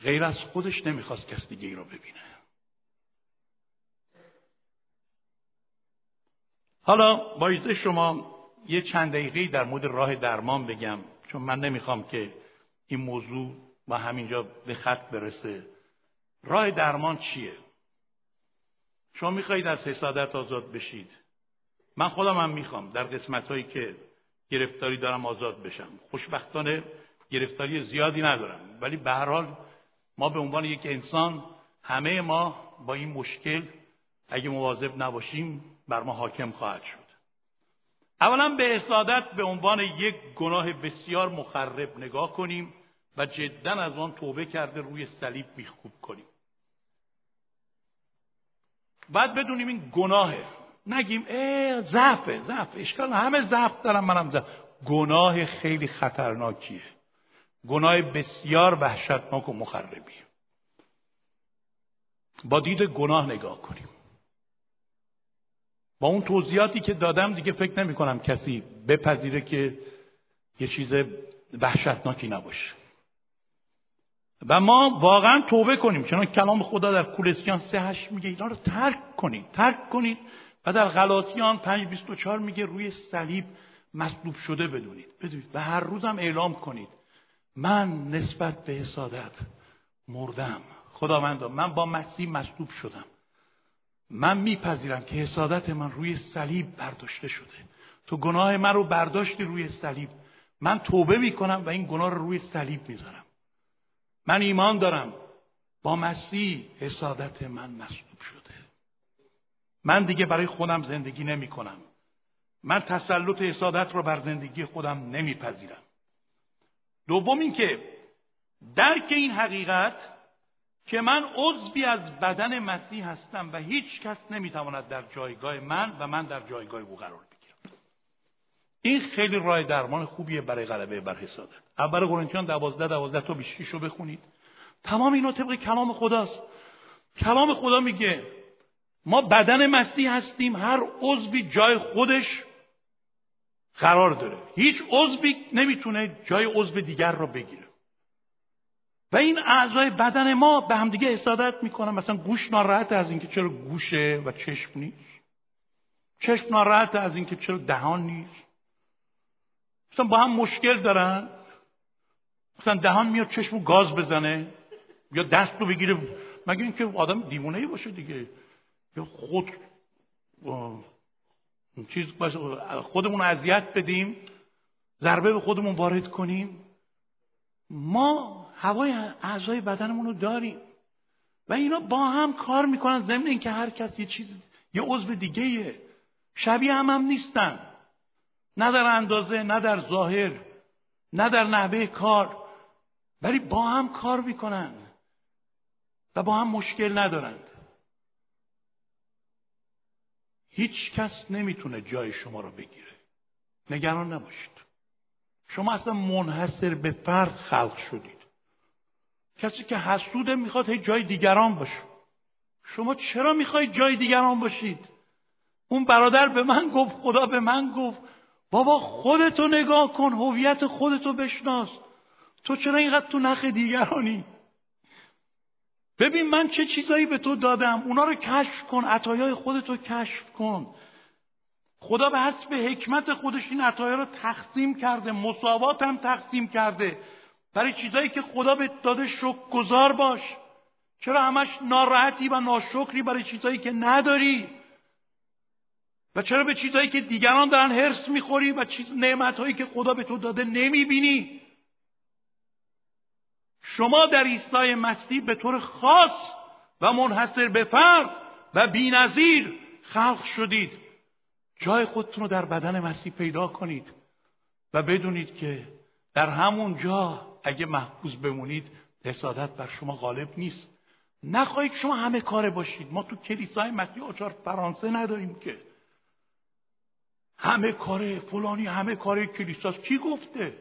غیر از خودش نمی‌خواست کس دیگه ای رو ببینه. حالا با شما یه چند دقیقه در مورد راه درمان بگم چون من نمی‌خوام که این موضوع با همینجا به خط برسه. راه درمان چیه؟ شما می‌خواهید از حسادت آزاد بشید. من خودم هم می‌خوام در قسمت هایی که گرفتاری دارم آزاد بشم. خوشبختانه گرفتاری زیادی ندارم. ولی به هر حال ما به عنوان یک انسان همه ما با این مشکل اگه مواظب نباشیم بر ما حاکم خواهد شد. اولا به حسادت به عنوان یک گناه بسیار مخرب نگاه کنیم و جدا از آن توبه کرده روی صلیب میخوب کنیم. بعد بدونیم این گناهه. نگیم ای ضعفه ضعف اشکال همه ضعف دارم منم ضعف. گناه خیلی خطرناکیه. گناه بسیار وحشتناک و مخربیه. با دید گناه نگاه کنیم. با اون توضیحاتی که دادم دیگه فکر نمی کنم کسی بپذیره که یه چیز وحشتناکی نباشه. و ما واقعا توبه کنیم. چون کلام خدا در کولسیان سه هشت میگه اینا رو ترک کنید ترک کنید و در غلاطیان پنج بیست و چار میگه روی صلیب مصلوب شده بدونید. بدونید. و هر روزم اعلام کنید. من نسبت به حسادت مردم. خداوندا من با مسیح مصلوب شدم. من میپذیرم که حسادت من روی صلیب برداشته شده. تو گناه من رو برداشتی روی صلیب. من توبه می‌کنم و این گناه رو روی صلیب می‌ذارم. من ایمان دارم. با مسیح حسادت من مصلوب شده. من دیگه برای خودم زندگی نمی کنم من تسلط حسادت رو بر زندگی خودم نمیپذیرم. دوم اینکه درک این حقیقت که من عضوی از بدن مسیح هستم و هیچ کس نمی‌تواند در جایگاه من و من در جایگاه او قرار این خیلی راه درمان خوبیه برای غلبه بر حسادت اول قرنتیان دوازده دوازده تا بیشتیش رو بخونید. تمام اینا طبق کلام خداست. کلام خدا میگه ما بدن مسیح هستیم هر عضوی جای خودش قرار داره. هیچ عضوی نمی‌تونه جای عضو دیگر رو بگیره. و این اعضای بدن ما به همدیگه حسادت می‌کنن. مثلا گوش ناراحت از اینکه چرا گوشه و چشم نیست. چشم ناراحت از اینکه چرا دهان نیست. مثلا با هم مشکل دارن. مثلا دهان میاد چشم گاز بزنه. یا دست رو بگیره. مگه اینکه آدم دیوونه ای باشه دیگه. یا خود چیز خودمون اذیت بدیم. ضربه به خودمون وارد کنیم. ما هوای اعضای بدنمون رو داریم. و اینا با هم کار می‌کنن. ضمن اینکه هر کس یه چیز یه عضو دیگه شبیه هم هم نیستن. نه در اندازه نه در ظاهر نه در نحوه کار ولی با هم کار می‌کنن و با هم مشکل ندارند. هیچ کس نمی‌تونه جای شما رو بگیره. نگران نباشید. شما اصلا منحصر به فرد خلق شدید. کسی که حسوده می‌خواد هی جای دیگران باشه. شما چرا می‌خواید جای دیگران باشید؟ اون برادر به من گفت خدا به من گفت. بابا خودتو نگاه کن هویت خودتو بشناس. تو چرا اینقدر تو نخ دیگرانی؟ ببین من چه چیزایی به تو دادم؟ اونا رو کشف کن عطایای خودتو کشف کن. خدا به حسب حکمت خودش این عطایا رو تقسیم کرده مساوات هم تقسیم کرده. برای چیزایی که خدا به داده شکر گذار باش. چرا همش ناراحتی و ناشکری برای چیزایی که نداری؟ و چرا به چیزایی که دیگران دارن هرس می‌خوری و چیز نعمتهایی که خدا به تو داده نمی‌بینی؟ شما در عیسی مسیح به طور خاص و منحصر به فرد و بینظیر خلق شدید. جای خودتون رو در بدن مسیح پیدا کنید و بدونید که در همون جا اگه محفوظ بمونید حسادت بر شما غالب نیست. نخواهید شما همه کاره باشید. ما تو کلیسای مسیح آچار فرانسه نداریم که. همه کاره فلانی همه کاره کلیساست. کی گفته؟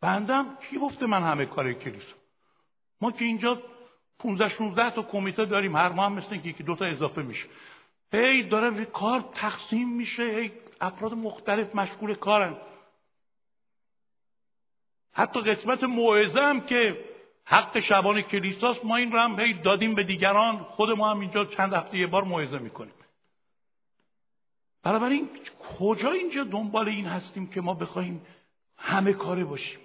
بندم؟ کی گفته من همه کاره کلیسا؟ ما که اینجا 15 16 تا کمیته داریم هر ماه هم مثل که یکی دو تا اضافه میشه. هی داره کار تقسیم میشه. هی افراد مختلف مشغول کارن. حتی قسمت موعظه هم که حق شبان کلیساست ما این رو هم هی دادیم به دیگران. خود ما هم اینجا چند هفته یه بار موعظه می‌کنیم. بنابراین کجا اینجا دنبال این هستیم که ما بخوایم همه کاره باشیم؟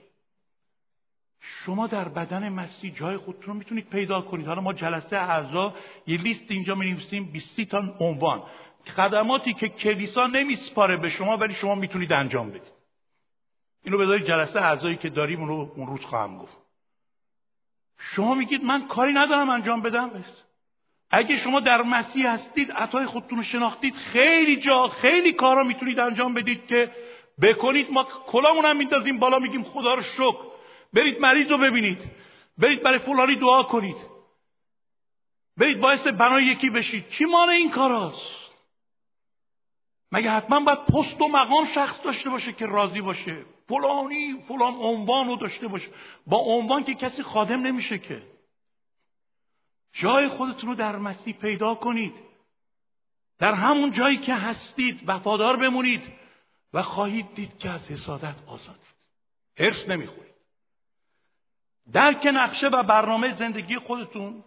شما در بدن مسیح جای خودتون رو می‌تونید پیدا کنید. حالا ما جلسه اعضا یه لیست اینجا می نویسیم 20 تا عنوان. خدماتی که کلیسا نمیسپاره به شما ولی شما می‌تونید انجام بدید. اینو بذارید جلسه اعضایی که داریم اون, رو اون روز خواهم گفت. شما میگید من کاری ندارم انجام بدم؟ اگه شما در مسیح هستید عطای خودتون رو شناختید خیلی جا خیلی کارا می‌تونید انجام بدید که بکنید. ما کلامون هم میندازیم بالا میگیم خدا رو شکر. برید مریض رو ببینید. برید برای فلانی دعا کنید. برید باعث بنای یکی بشید. چی مانع این کاراست؟ مگه حتما باید پست و مقام شخص داشته باشه که راضی باشه؟ فلانی فلان عنوان رو داشته باشه. با عنوان که کسی خادم نمیشه که. جای خودتون رو در مسیح پیدا کنید. در همون جایی که هستید وفادار بمونید و خواهید دید که از حسادت آزادید حرس نمی‌خورید. درک نقشه و برنامه زندگی خودتون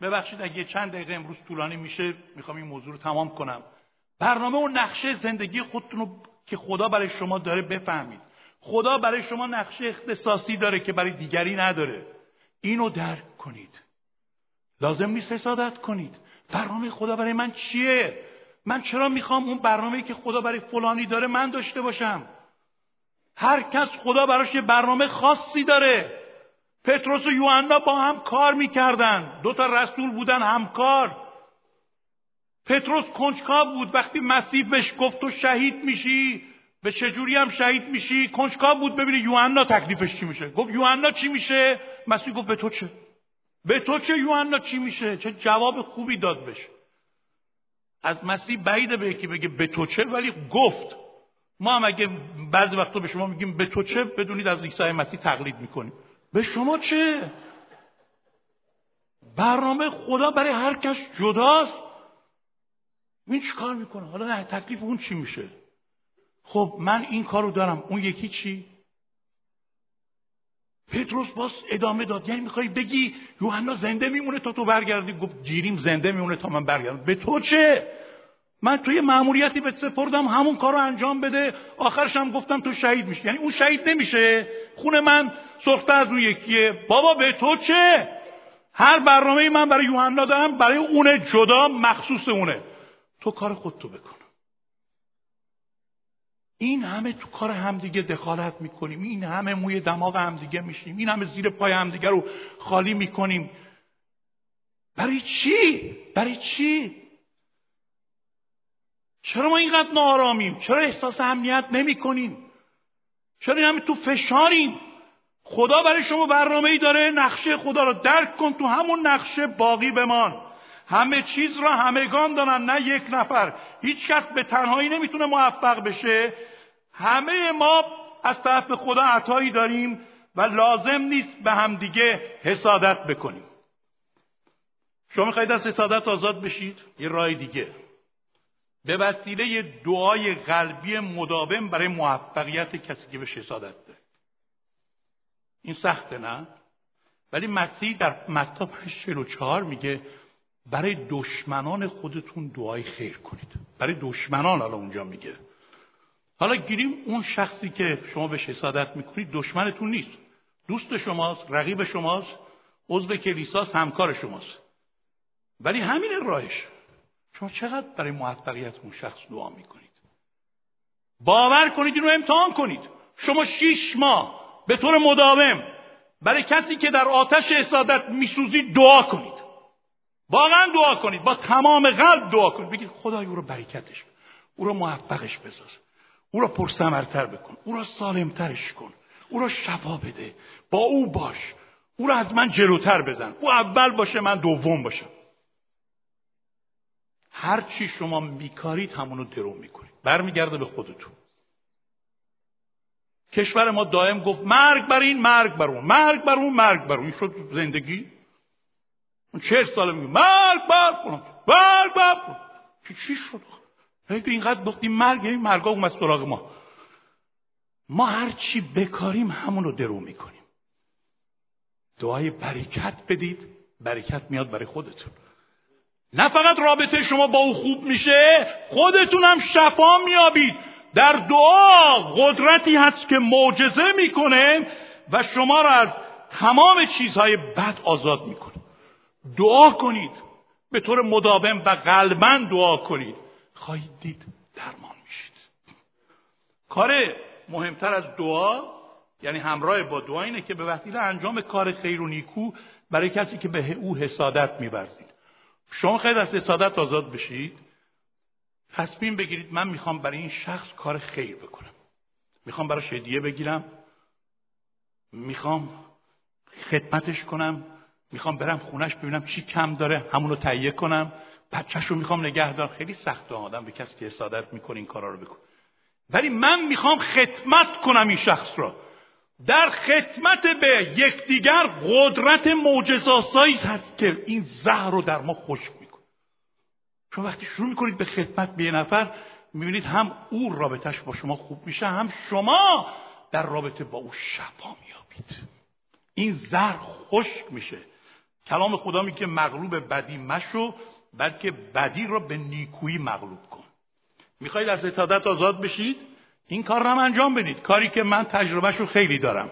ببخشید اگه چند دقیقه امروز طولانی میشه می‌خوام این موضوع رو تمام کنم. برنامه و نقشه زندگی خودتون رو که خدا برای شما داره بفهمید. خدا برای شما نقشه اختصاصی داره که برای دیگری نداره. اینو درک کنید. لازم نیست حسادت کنید. برنامه خدا برای من چیه؟ من چرا می‌خوام اون برنامه که خدا برای فلانی داره من داشته باشم؟ هر کس خدا براش یه برنامه خاصی داره. پتروس و یوحنا با هم کار می‌کردن. دو تا رسول بودن همکار. پتروس کنجکاو بود. وقتی مسیح بهش گفت تو شهید میشی به چجوری هم شهید میشی؟ کنجکاو بود ببینه یوحنا تکلیفش چی میشه. گفت یوحنا چی میشه؟ مسیح گفت به تو چه؟ به تو چه یوحنا چی میشه؟ چه جواب خوبی داد بشه از مسیح بعیده به یکی بگه به تو چه؟ ولی گفت. ما هم اگه بعضی وقتا به شما میگیم به تو چه؟ بدونید از عیسی مسیح تقلید می‌کنیم. به شما چه؟ برنامه خدا برای هر کس جداست. این چی کار می‌کنه؟ حالا نه تکلیف اون چی میشه؟ خب من این کارو دارم. اون یکی چی؟ پتروس باز ادامه داد. یعنی می‌خوای بگی یوحنا زنده میمونه تا تو برگردی؟ گفت گیریم زنده میمونه تا من برگردم. به تو چه؟ من توی مأموریتی به سپردم همون کار رو انجام بده. آخرش هم گفتم تو شهید میشه یعنی اون شهید نمیشه. خون من سخته از اون یکیه. بابا به تو چه؟ هر برنامه من برای یوحنا دارم برای اونه جدا مخصوص اونه. تو کار خودتو بکن. این همه تو کار همدیگه دخالت می‌کنیم این همه موی دماغ همدیگه میشیم این همه زیر پای همدیگه رو خالی می‌کنیم برای چی؟ برای چی؟ چرا ما اینقدر نارامیم؟ چرا احساس امنیت نمی کنیم؟ چرا این همه تو فشاریم؟ خدا برای شما برنامه ای داره نقشه خدا رو درک کن تو همون نقشه باقی بمان همه چیز را همگان دارن نه یک نفر. هیچ کس به تنهایی نمی‌تونه موفق بشه. همه ما از طرف خدا عطایی داریم و لازم نیست به همدیگه حسادت بکنیم. شما می‌خواید از حسادت آزاد بشید؟ یه راه دیگه. به وسیله دعای قلبی مداوم برای موفقیت کسی که به حسادت داره. این سخته نه؟ ولی مسیح در متی 44 میگه برای دشمنان خودتون دعای خیر کنید. برای دشمنان حالا اونجا میگه. حالا گیریم اون شخصی که شما به حسادت می‌کنید دشمنتون نیست. دوست شماست رقیب شماست عضو کلیساست همکار شماست. ولی همین راهش شما چقدر برای موفقیت اون شخص دعا می‌کنید؟ باور کنید اینو امتحان کنید. شما شیش ماه به طور مداوم برای کسی که در آتش حسادت میسوزید دعا کنید. واقعا دعا کنید. با تمام قلب دعا کنید. بگید خدای او رو برکتش او رو موفقش بساز. او را پرسمرتر بکن. او را سالمترش کن. او را شفا بده. با او باش. او را از من جلوتر بزن او اول باشه من دوم باشم. هر چی شما میکارید همونو درو می‌کنید. برمیگرده به خودتون. کشور ما دائم گفت مرگ بر این مرگ بر اون. مرگ بر اون مرگ بر اون. شد زندگی؟ اون چهل ساله میگه مرگ بر اون مرگ بر چی شد؟ اگه اینقدر گفتیم مرگ این مرگا اومد سراغ ما. ما هر چی بکاریم همون رو درو می‌کنیم. دعای برکت بدید برکت میاد برای خودتون. نه فقط رابطه شما با او خوب میشه خودتون هم شفا میابید در دعا قدرتی هست که معجزه می‌کنه و شما را از تمام چیزهای بد آزاد می‌کنه. دعا کنید. به طور مداوم و قلبا دعا کنید. خواهید دید درمان میشید. کار مهمتر از دعا یعنی همراه با دعا اینه که به وسیله انجام کار خیر و نیکو برای کسی که به او حسادت میورزید. شما خیلی از حسادت آزاد بشید. تصمیم بگیرید من می‌خوام برای این شخص کار خیر بکنم. می‌خوام براش هدیه بگیرم. می‌خوام خدمتش کنم. می‌خوام برم خونش ببینم چی کم داره همون رو تهیه کنم. بچهش رو می‌خوام نگه دارم. خیلی سخت آدم به کسی که حسادت می‌کنه این کارا رو بکن ولی من می‌خوام خدمت کنم این شخص را در خدمت به یکدیگر قدرت معجزاسایی هست که این زهر رو در ما خشک می‌کنه. چون وقتی شروع می‌کنید به خدمت به یه نفر می‌بینید هم او رابطش با شما خوب میشه هم شما در رابطه با او شفا میابید این زهر خشک میشه. کلام خدا میگه مغلوب بدی مشو بلکه بدی را به نیکویی مغلوب کن. می‌خواید از اتادت آزاد بشید؟ این کار را انجام بدید. کاری که من تجربهش رو خیلی دارم.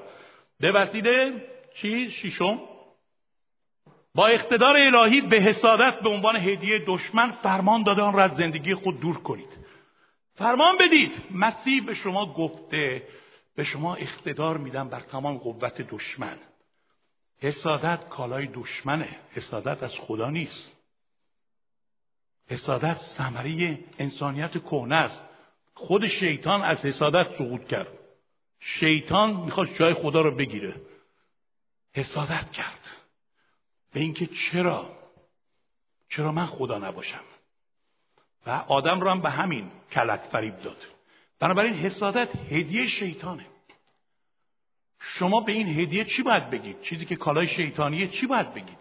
به وسیله چی؟ شیشم. با اقتدار الهی به حسادت به عنوان هدیه دشمن فرمان داده آن را از زندگی خود دور کنید. فرمان بدید. مسیح به شما گفته به شما اقتدار میدم بر تمام قوت دشمن. حسادت کالای دشمنه. حسادت از خدا نیست. حسادت ثمره انسانیت کهنه است. خود شیطان از حسادت سقوط کرد. شیطان می‌خواست جای خدا رو بگیره. حسادت کرد. به اینکه چرا؟ چرا من خدا نباشم؟ و آدم رو هم به همین کلک فریب داد. بنابراین حسادت هدیه شیطانه. شما به این هدیه چی باید بگید؟ چیزی که کالای شیطانیه چی باید بگید؟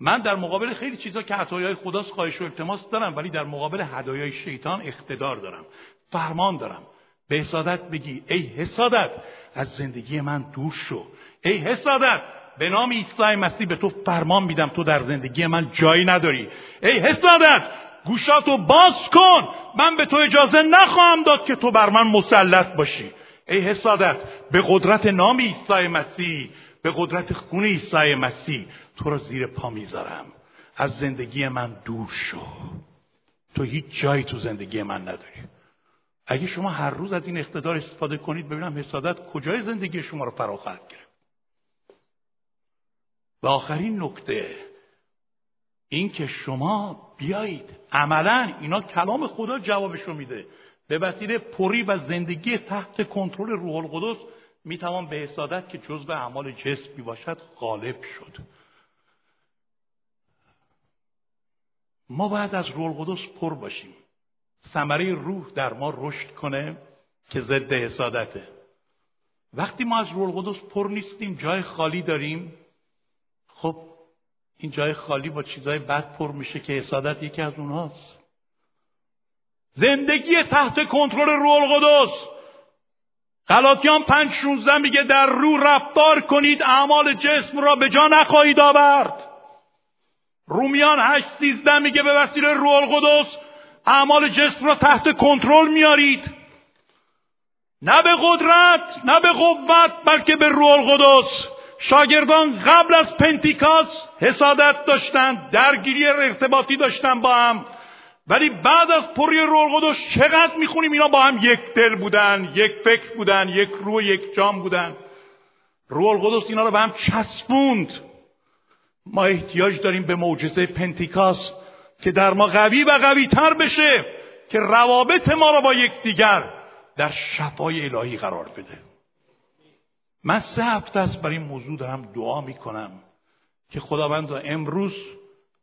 من در مقابل خیلی چیزا که عطایای خداست خواهش و التماس دارم ولی در مقابل هدایای شیطان اقتدار دارم فرمان دارم. به حسادت بگی ای حسادت از زندگی من دور شو. ای حسادت به نام عیسی مسیح به تو فرمان میدم تو در زندگی من جایی نداری. ای حسادت گوشاتو باز کن. من به تو اجازه نخواهم داد که تو بر من مسلط باشی. ای حسادت به قدرت نام عیسی مسیح به قدرت خون عیسی مسیح تو را زیر پا می‌ذارم. از زندگی من دور شو. تو هیچ جایی تو زندگی من نداری. اگه شما هر روز از این اقتدار استفاده کنید ببینم حسادت کجای زندگی شما رو فرا خواهد گرفت و آخرین نکته این که شما بیایید عملا اینا کلام خدا جوابش رو میده. به وسیله پری و زندگی تحت کنترل روح القدس می‌توان به حسادت که جزء اعمال جسمی باشد غالب شد. ما باید از روح القدس پر باشیم. ثمره روح در ما رشد کنه که ضد حسادته. وقتی ما از روح القدس پر نیستیم جای خالی داریم. خب این جای خالی با چیزای بد پر میشه که حسادت یکی از اونهاست. زندگی تحت کنترل روح القدس. غلاطیان پنج شونزده میگه در رو رفتار کنید اعمال جسم را به جا نخواهید آورد. رومیان هشت سیزده میگه به وسیله روح القدس اعمال جسم را تحت کنترل میارید. نه به قدرت نه به قوت بلکه به روح القدس. شاگردان قبل از پنتیکاس حسادت داشتند درگیری ارتباطی داشتن با هم. ولی بعد از پری روح القدس چقدر می‌خونیم اینا با هم یک دل بودن یک فکر بودن یک روح یک جام بودن. روح القدس اینا رو به هم چسبوند. ما احتیاج داریم به معجزه پنتیکاس که در ما قوی و قوی تر بشه که روابط ما رو با یکدیگر در شفای الهی قرار بده. من سه هفته است برای این موضوع دارم دعا می‌کنم که خداوند امروز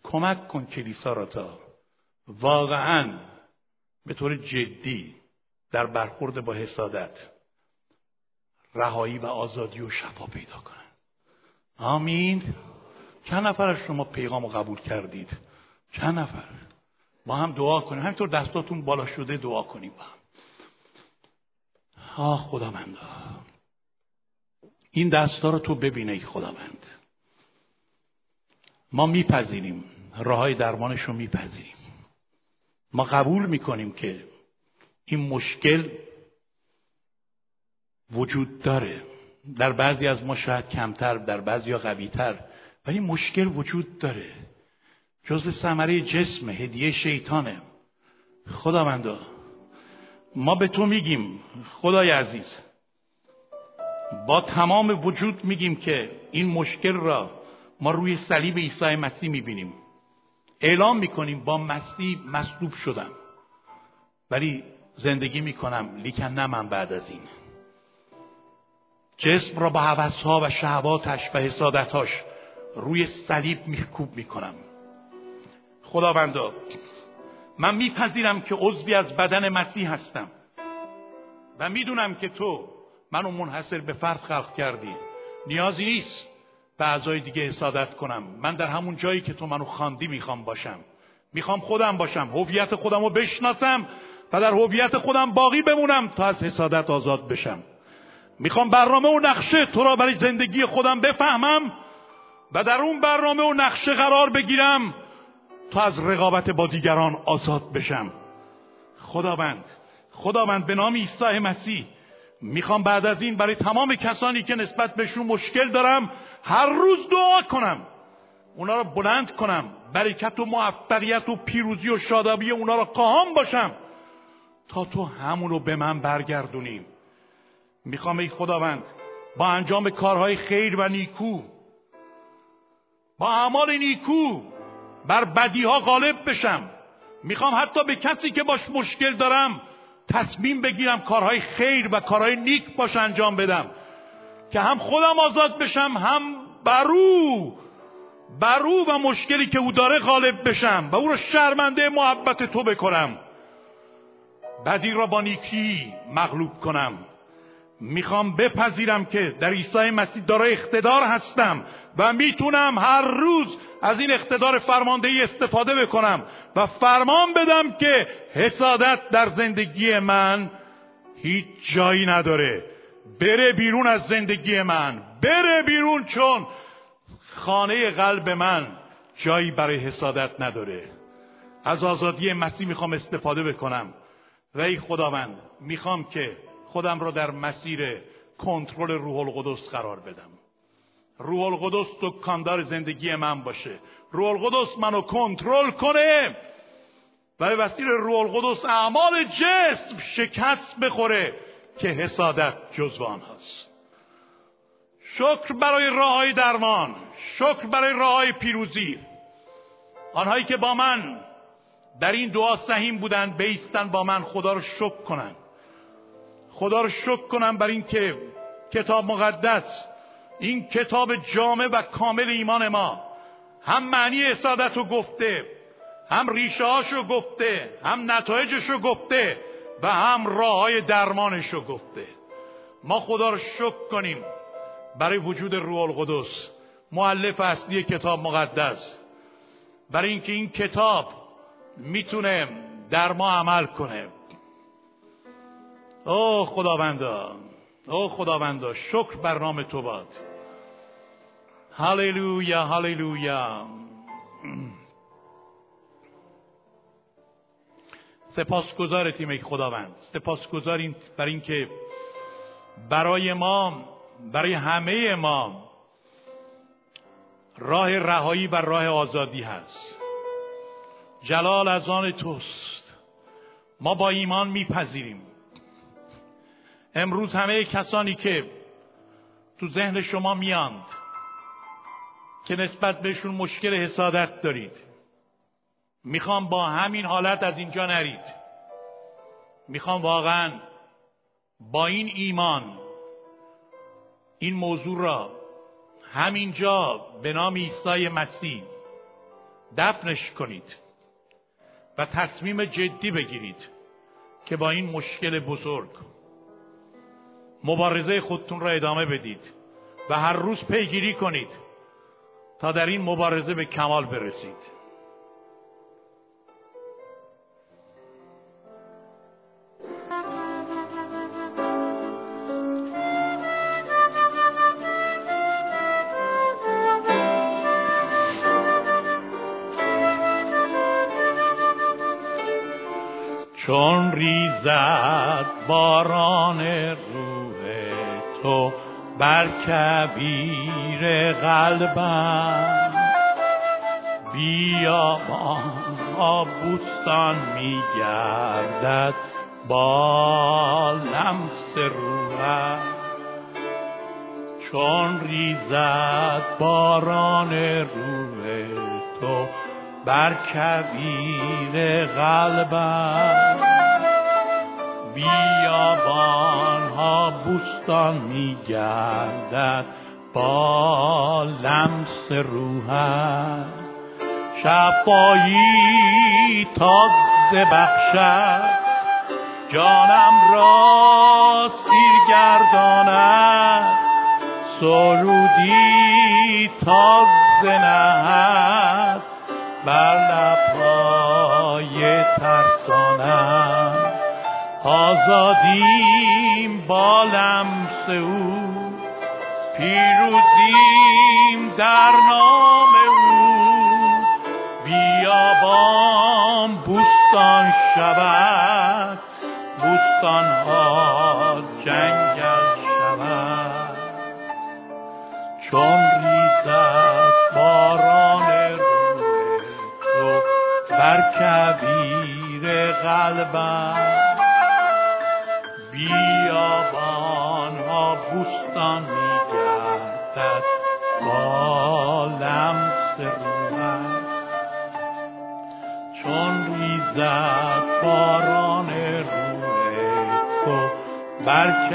کمک کن کلیسا را تا واقعا به طور جدی در برخورد با حسادت رهایی و آزادی و شفا پیدا کنن آمین. چند نفر از شما پیغام رو قبول کردید؟ چند نفر؟ با هم دعا کنیم. همینطور دستاتون بالا شده دعا کنیم با هم. آه خداوند. این دستا رو تو ببینه ای خداوند. ما میپذیریم. راه های درمانش رو میپذیریم. ما قبول می‌کنیم که این مشکل وجود داره. در بعضی از ما شاید کمتر در بعضی ها قویتر ولی مشکل وجود داره. جز ثمره جسم هدیه شیطانه. خداوندا ما به تو میگیم خدای عزیز با تمام وجود میگیم که این مشکل را ما روی صلیب عیسی مسیح می‌بینیم. اعلام می‌کنیم با مسیح مصلوب شدم. ولی زندگی می‌کنم لیکن نه من بعد از این. جسم را با حوثها و شهواتش و حسادتاش روی صلیب میکوب می‌کنم. خداوندا من میپذیرم که عضوی از بدن مسیح هستم و می‌دونم که تو منو منحصر به فرد خلق کردی. نیازی نیست. به اعضای دیگه حسادت کنم. من در همون جایی که تو منو خواندی می‌خوام باشم. می‌خوام خودم باشم. هویت خودم رو بشناسم و در هویت خودم باقی بمونم تا از حسادت آزاد بشم. می‌خوام برنامه و نقشه تو را برای زندگی خودم بفهمم و در اون برنامه و نقشه قرار بگیرم تا از رقابت با دیگران آزاد بشم. خداوند خداوند به نام عیسی مسیح می‌خوام بعد از این برای تمام کسانی که نسبت بهشون مشکل دارم هر روز دعا کنم. اونا رو بلند کنم. برکت و موفقیت و پیروزی و شادابی اونا رو قاهم باشم. تا تو همونو به من برگردونیم می‌خوام ای خداوند با انجام کارهای خیر و نیکو با اعمال نیکو بر بدیها غالب بشم. می‌خوام حتی به کسی که باش مشکل دارم تصمیم بگیرم کارهای خیر و کارهای نیک باش انجام بدم. که هم خودم آزاد بشم هم برو. برو و مشکلی که او داره غالب بشم و او رو شرمنده محبت تو بکنم. بدی را با نیکی مغلوب کنم. می‌خوام بپذیرم که در عیسی مسیح داره اقتدار هستم و می‌تونم هر روز از این اقتدار فرماندهی استفاده بکنم و فرمان بدم که حسادت در زندگی من هیچ جایی نداره. بره بیرون از زندگی من. بره بیرون چون خانه قلب من جایی برای حسادت نداره. از آزادی مسیح می‌خوام استفاده بکنم. و ای خداوند می‌خوام که خودم را در مسیر کنترل روح القدس قرار بدم. روح القدس تو کاندار زندگی من باشه. روح القدس منو کنترل کنه. و به وسیله روح القدس اعمال جسم شکست بخوره. که حسادت جزوان هست. شکر برای راه درمان شکر برای راه پیروزی. آنهایی که با من در این دعا سهیم بودن بیستن با من خدا رو شکر کنن. خدا رو شکر کنم بر اینکه کتاب مقدس این کتاب جامع و کامل ایمان ما هم معنی اسادت رو گفته هم ریشه رو گفته هم نتایجش رو گفته و هم راه های درمانش رو گفته. ما خدا رو شکر کنیم. برای وجود روح القدس معلف اصلی کتاب مقدس. برای اینکه این کتاب می‌تونه در ما عمل کنه. او خداوندا او خداوندا شکر بر نام تو باد. هللویا هللویا سپاسگزارتیم ای خداوند. سپاسگزاریم بر اینکه برای ما برای همه ما راه رهایی و راه آزادی هست. جلال از آن توست. ما با ایمان میپذیریم. امروز همه کسانی که تو ذهن شما میاند که نسبت بهشون مشکل حسادت دارید. می‌خوام با همین حالت از اینجا نرید. می‌خوام واقعا با این ایمان این موضوع را همینجا به نام عیسی مسیح دفنش کنید و تصمیم جدی بگیرید که با این مشکل بزرگ مبارزه خودتون را ادامه بدید و هر روز پیگیری کنید تا در این مبارزه به کمال برسید. چون ریزد باران روح تو بر کبیر قلبم. بیا ما بوستان می گردد با لمس روح چون ریزد باران روح تو بر کبیر قلبم. بیابان ها بوستان می گردد با لمس روحت شفایی تازه بخشد. جانم را سیر گرداند سرودی تازه نهد. بر لبهای ترسانم. آزادیم با لمس او. پیروزیم در نام او. بیابان بوستان شود بوستان ها قلبم بیابان ها بوستان میگردد. با لمس روحت چون ریزد باران روح تو بر